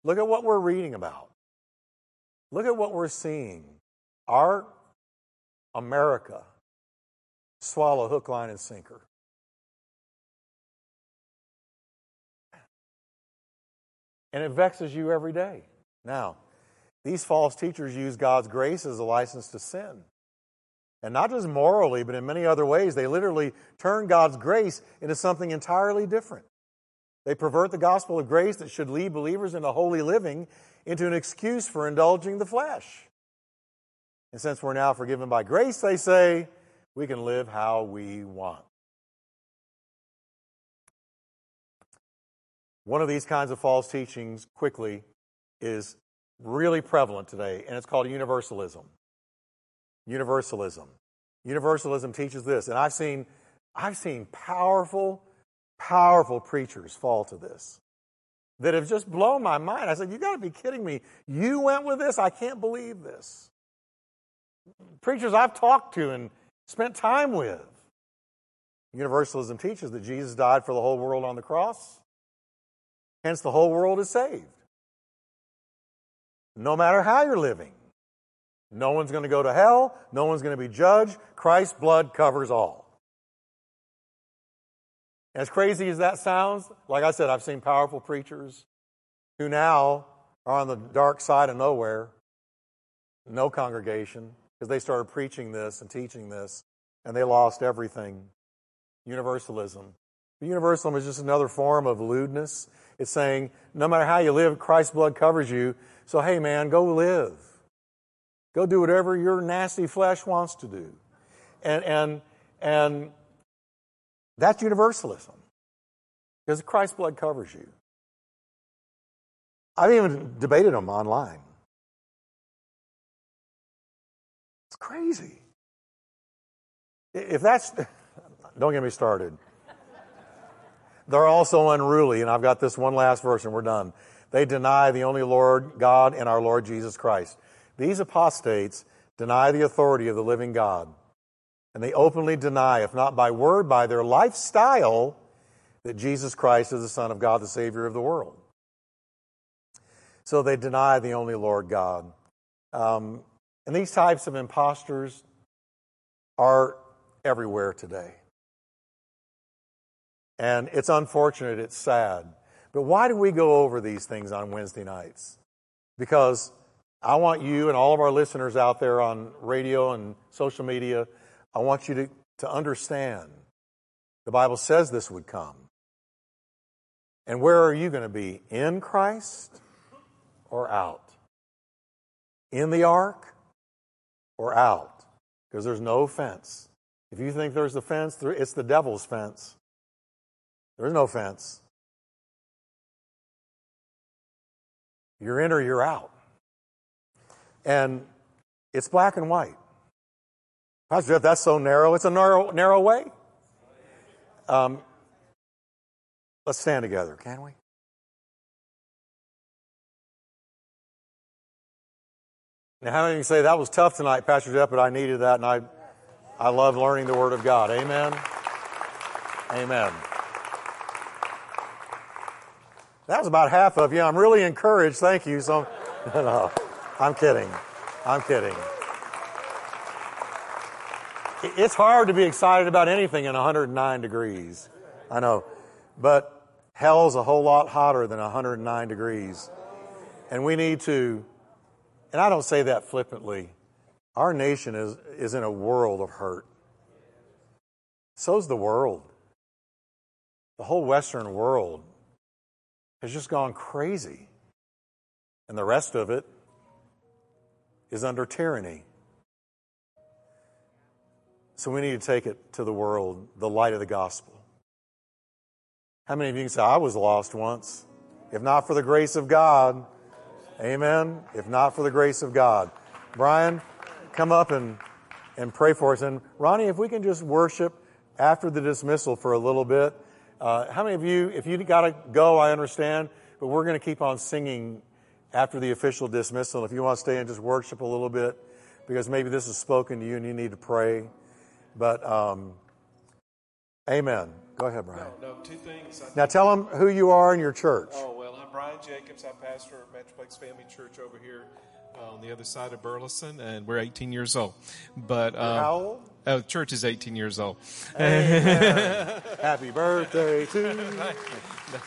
Look at what we're reading about. Look at what we're seeing. Our America swallow hook, line, and sinker. And it vexes you every day. Now, these false teachers use God's grace as a license to sin. And not just morally, but in many other ways. They literally turn God's grace into something entirely different. They pervert the gospel of grace that should lead believers into holy living into an excuse for indulging the flesh. And since we're now forgiven by grace, they say, we can live how we want. One of these kinds of false teachings, quickly, is really prevalent today, and it's called universalism. Universalism. Universalism teaches this, and I've seen, I've seen powerful, powerful preachers fall to this that have just blown my mind. I said, You got to be kidding me. You went with this? I can't believe this. Preachers I've talked to and spent time with. Universalism teaches that Jesus died for the whole world on the cross. Hence, the whole world is saved. No matter how you're living, no one's going to go to hell, no one's going to be judged. Christ's blood covers all. As crazy as that sounds, like I said, I've seen powerful preachers who now are on the dark side of nowhere, no congregation, because they started preaching this and teaching this, and they lost everything. Universalism. Universalism is just another form of lewdness. It's saying, no matter how you live, Christ's blood covers you. So, hey, man, go live. Go do whatever your nasty flesh wants to do. And, and, and that's universalism. Because Christ's blood covers you. I've even debated them online. It's crazy. If that's, [laughs] don't get me started. They're also unruly, and I've got this one last verse and we're done. They deny the only Lord God and our Lord Jesus Christ. These apostates deny the authority of the living God. And they openly deny, if not by word, by their lifestyle, that Jesus Christ is the Son of God, the Savior of the world. So they deny the only Lord God. Um, and these types of impostors are everywhere today. And it's unfortunate, it's sad. But why do we go over these things on Wednesday nights? Because I want you and all of our listeners out there on radio and social media, I want you to, to understand the Bible says this would come. And where are you going to be? In Christ or out? In the ark or out? Because there's no fence. If you think there's a fence, it's the devil's fence. There's no fence. You're in or you're out. And It's black and white. Pastor Jeff, that's so narrow. It's a narrow, narrow way. Um, let's stand together, can we? Now, how many of you say that was tough tonight, Pastor Jeff, but I needed that, and I, I love learning the Word of God. Amen. Amen. That was about half of you. I'm really encouraged. Thank you. So, [laughs] no, I'm kidding. I'm kidding. It's hard to be excited about anything in 109 degrees. I know. But hell's a whole lot hotter than 109 degrees. And we need to, and I don't say that flippantly, our nation is, is in a world of hurt. So's the world. The whole Western world has just gone crazy. And the rest of it is under tyranny. So we need to take it to the world, the light of the gospel. How many of you can say, I was lost once? If not for the grace of God, amen. If not for the grace of God. Brian, come up and, and pray for us. And Ronnie, if we can just worship after the dismissal for a little bit. Uh, how many of you, if you got to go, I understand, but we're going to keep on singing after the official dismissal. If you want to stay and just worship a little bit, because maybe this is spoken to you and you need to pray. But, um, amen. Go ahead, Brian. No, no two things. I now tell them who you are in your church. Oh, well, I'm Brian Jacobs. I pastor Metroplex Family Church over here uh, on the other side of Burleson, and we're 18 years old. But um, how old? Oh, church is 18 years old. [laughs] Happy birthday to [laughs] you.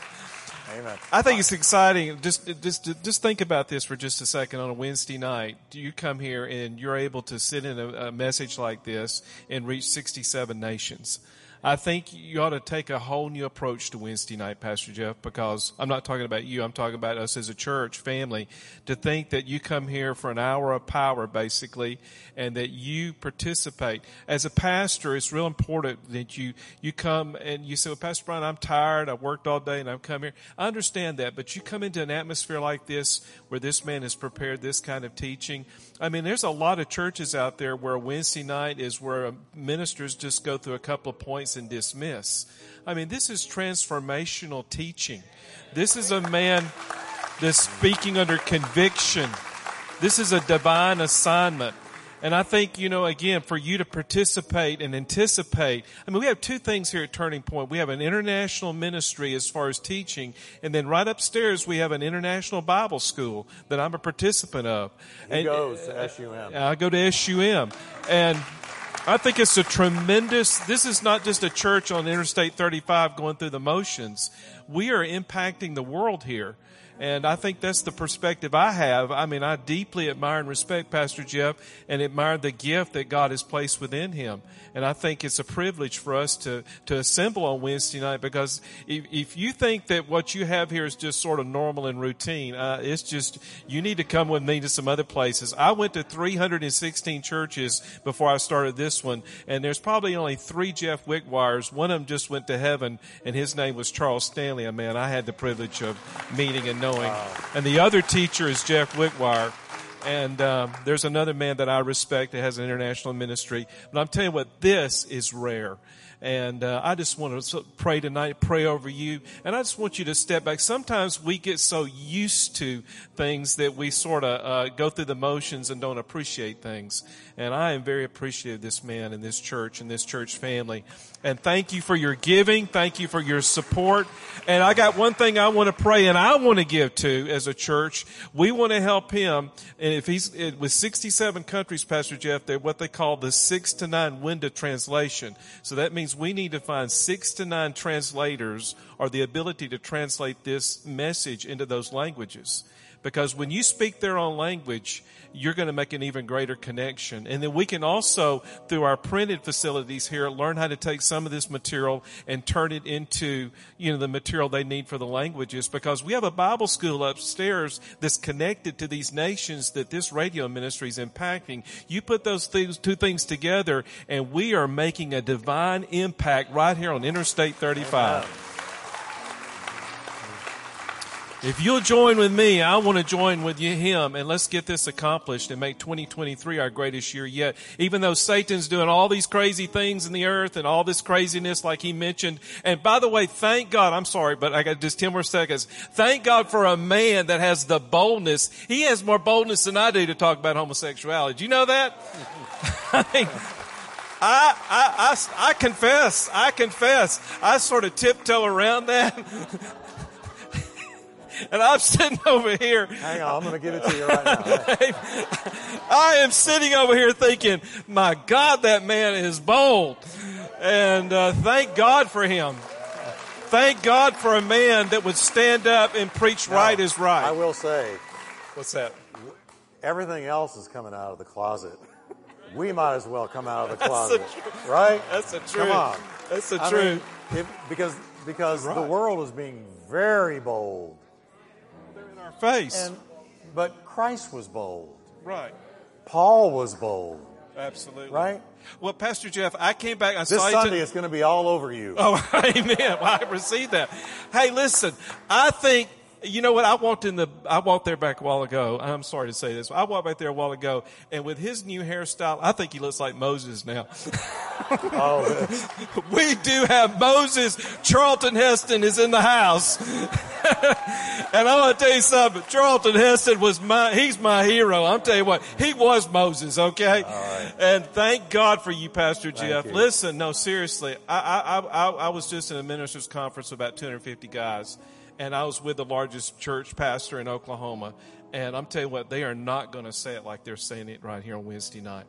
Amen. I think it's exciting. Just, just, just think about this for just a second. On a Wednesday night, you come here and you're able to sit in a, a message like this and reach 67 nations. I think you ought to take a whole new approach to Wednesday night, Pastor Jeff, because I'm not talking about you. I'm talking about us as a church family to think that you come here for an hour of power, basically, and that you participate. As a pastor, it's real important that you, you come and you say, well, Pastor Brian, I'm tired. I worked all day and I've come here. I understand that, but you come into an atmosphere like this where this man has prepared this kind of teaching. I mean, there's a lot of churches out there where Wednesday night is where ministers just go through a couple of points and dismiss. I mean, this is transformational teaching. This is a man that's speaking under conviction. This is a divine assignment. And I think, you know, again, for you to participate and anticipate, I mean, we have two things here at Turning Point. We have an international ministry as far as teaching, and then right upstairs we have an international Bible school that I'm a participant of. He and, goes to SUM. I go to SUM. And I think it's a tremendous, this is not just a church on Interstate 35 going through the motions. We are impacting the world here. And I think that's the perspective I have. I mean, I deeply admire and respect Pastor Jeff and admire the gift that God has placed within him. And I think it's a privilege for us to, to assemble on Wednesday night because if, if you think that what you have here is just sort of normal and routine, uh, it's just, you need to come with me to some other places. I went to 316 churches before I started this one, and there's probably only three Jeff Wickwires. One of them just went to heaven, and his name was Charles Stanley, a man I had the privilege of meeting and knowing. Wow. And the other teacher is Jeff Wickwire. And um, there's another man that I respect that has an international ministry. But I'm telling you what, this is rare. And uh, I just want to pray tonight, pray over you. And I just want you to step back. Sometimes we get so used to things that we sort of uh, go through the motions and don't appreciate things. And I am very appreciative of this man and this church and this church family. And thank you for your giving. Thank you for your support. And I got one thing I want to pray and I want to give to as a church. We want to help him. And if he's with 67 countries, Pastor Jeff, they're what they call the six to nine window translation. So that means we need to find six to nine translators or the ability to translate this message into those languages. Because when you speak their own language, you're going to make an even greater connection. And then we can also, through our printed facilities here, learn how to take some of this material and turn it into, you know, the material they need for the languages because we have a Bible school upstairs that's connected to these nations that this radio ministry is impacting. You put those things, two things together and we are making a divine impact right here on Interstate 35. If you'll join with me, I want to join with you, him, and let's get this accomplished and make 2023 our greatest year yet. Even though Satan's doing all these crazy things in the earth and all this craziness, like he mentioned. And by the way, thank God, I'm sorry, but I got just 10 more seconds. Thank God for a man that has the boldness. He has more boldness than I do to talk about homosexuality. Do you know that? [laughs] I mean, I, I, I, I confess, I confess, I sort of tiptoe around that. [laughs] and I'm sitting over here. Hang on, I'm going to give it to you right now. [laughs] I am sitting over here thinking, my God, that man is bold. And uh, thank God for him. Thank God for a man that would stand up and preach Now, right is right. I will say, What's that? everything else is coming out of the closet. We might as well come out of the [laughs] That's closet, the right? That's the truth. Come on. That's the I truth. mean, if, because because the world is being very bold, our face. and but Christ was bold. right. Paul was bold, Absolutely. right? Well, Pastor Jeff, I came back. I This saw Sunday to- it's going to be all over you. Oh, [laughs] amen. Well, I received that. Hey, listen, I think, you know what? I walked in the, I walked there back a while ago. I'm sorry to say this. I walked back there a while ago and with his new hairstyle, I think he looks like Moses now. [laughs] Oh, [laughs] we do have Moses. Charlton Heston is in the house. [laughs] and I want to tell you something. Charlton Heston was my, he's my hero. I'm telling you what, he was Moses, okay? And thank God for you, Pastor Jeff. you. Listen, no, seriously. I, I, I, I was just in a minister's conference with about 250 guys. And I was with the largest church pastor in Oklahoma. And I'm telling you what, they are not going to say it like they're saying it right here on Wednesday night.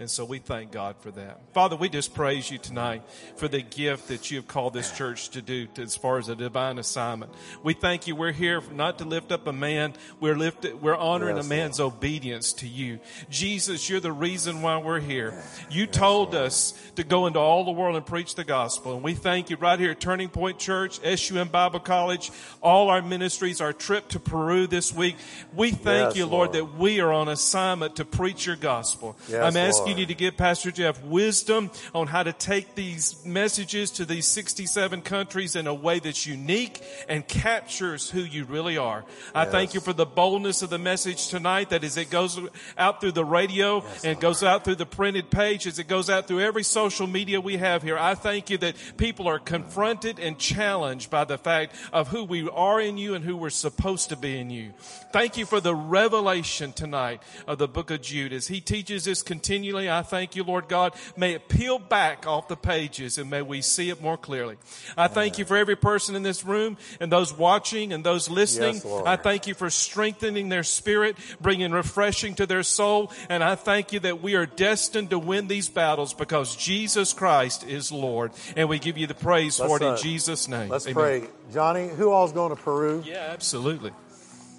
And so we thank God for that. Father, we just praise you tonight for the gift that you have called this church to do to, as far as a divine assignment. We thank you. We're here not to lift up a man. We're lifted, we're honoring Yes, a man's obedience to you. Jesus, you're the reason why we're here. You told us to go into all the world and preach the gospel. And we thank you right here at Turning Point Church, SUM Bible College, all our ministries, our trip to Peru this week. We thank Yes, you, Lord, Lord. that we are on assignment to preach your gospel. Yes, I'm asking Lord. need to give Pastor Jeff wisdom on how to take these messages to these 67 countries in a way that's unique and captures who you really are. I thank you for the boldness of the message tonight that as it goes out through the radio and it goes out through the printed page, as it goes out through every social media we have here, I thank you that people are confronted and challenged by the fact of who we are in you and who we're supposed to be in you. Thank you for the revelation tonight of the book of Jude. As he teaches this continually, I thank you, Lord God. May it peel back off the pages and may we see it more clearly. I thank you for every person in this room and those watching and those listening. Yes. I thank you for strengthening their spirit, bringing refreshing to their soul. And I thank you that we are destined to win these battles because Jesus Christ is Lord. And we give you the praise for it in uh, Jesus' name. Let's Amen. pray. Johnny, who all's going to Peru? Yeah, absolutely.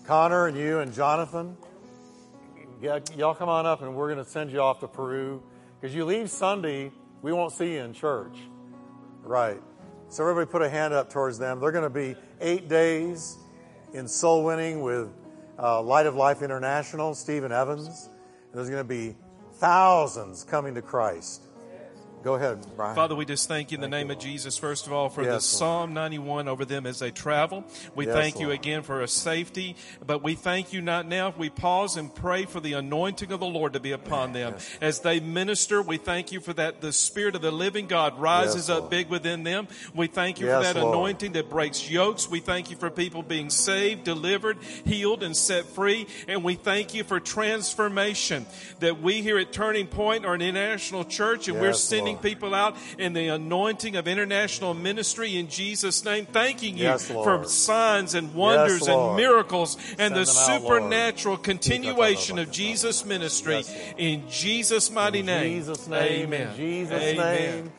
Connor and you and Jonathan. Y'all come on up and we're going to send you off to Peru. Because you leave Sunday, we won't see you in church. Right. So everybody put a hand up towards them. They're going to be eight days in soul winning with uh, Light of Life International, Stephen Evans. And there's going to be thousands coming to Christ. Go ahead, Brian. Father, we just thank you in the name of Jesus, first of all, for the Yes, Lord. Psalm 91 over them as they travel. We Yes, thank you again for a safety, but we thank you not now. We pause and pray for the anointing of the Lord to be upon them. As they minister, we thank you for that the Spirit of the living God rises Yes, up Lord. big within them. We thank you for that Lord. anointing that breaks yokes. We thank you for people being saved, delivered, healed, and set free. And we thank you for transformation that we here at Turning Point are an international church and we're Yes, sending people out in the anointing of international ministry in Jesus' name, thanking you Yes, for signs and wonders and miracles and Send the them out, supernatural continuation of Jesus' ministry Yes, in Jesus' mighty In name. Jesus' name. Amen. In Jesus' Amen. name.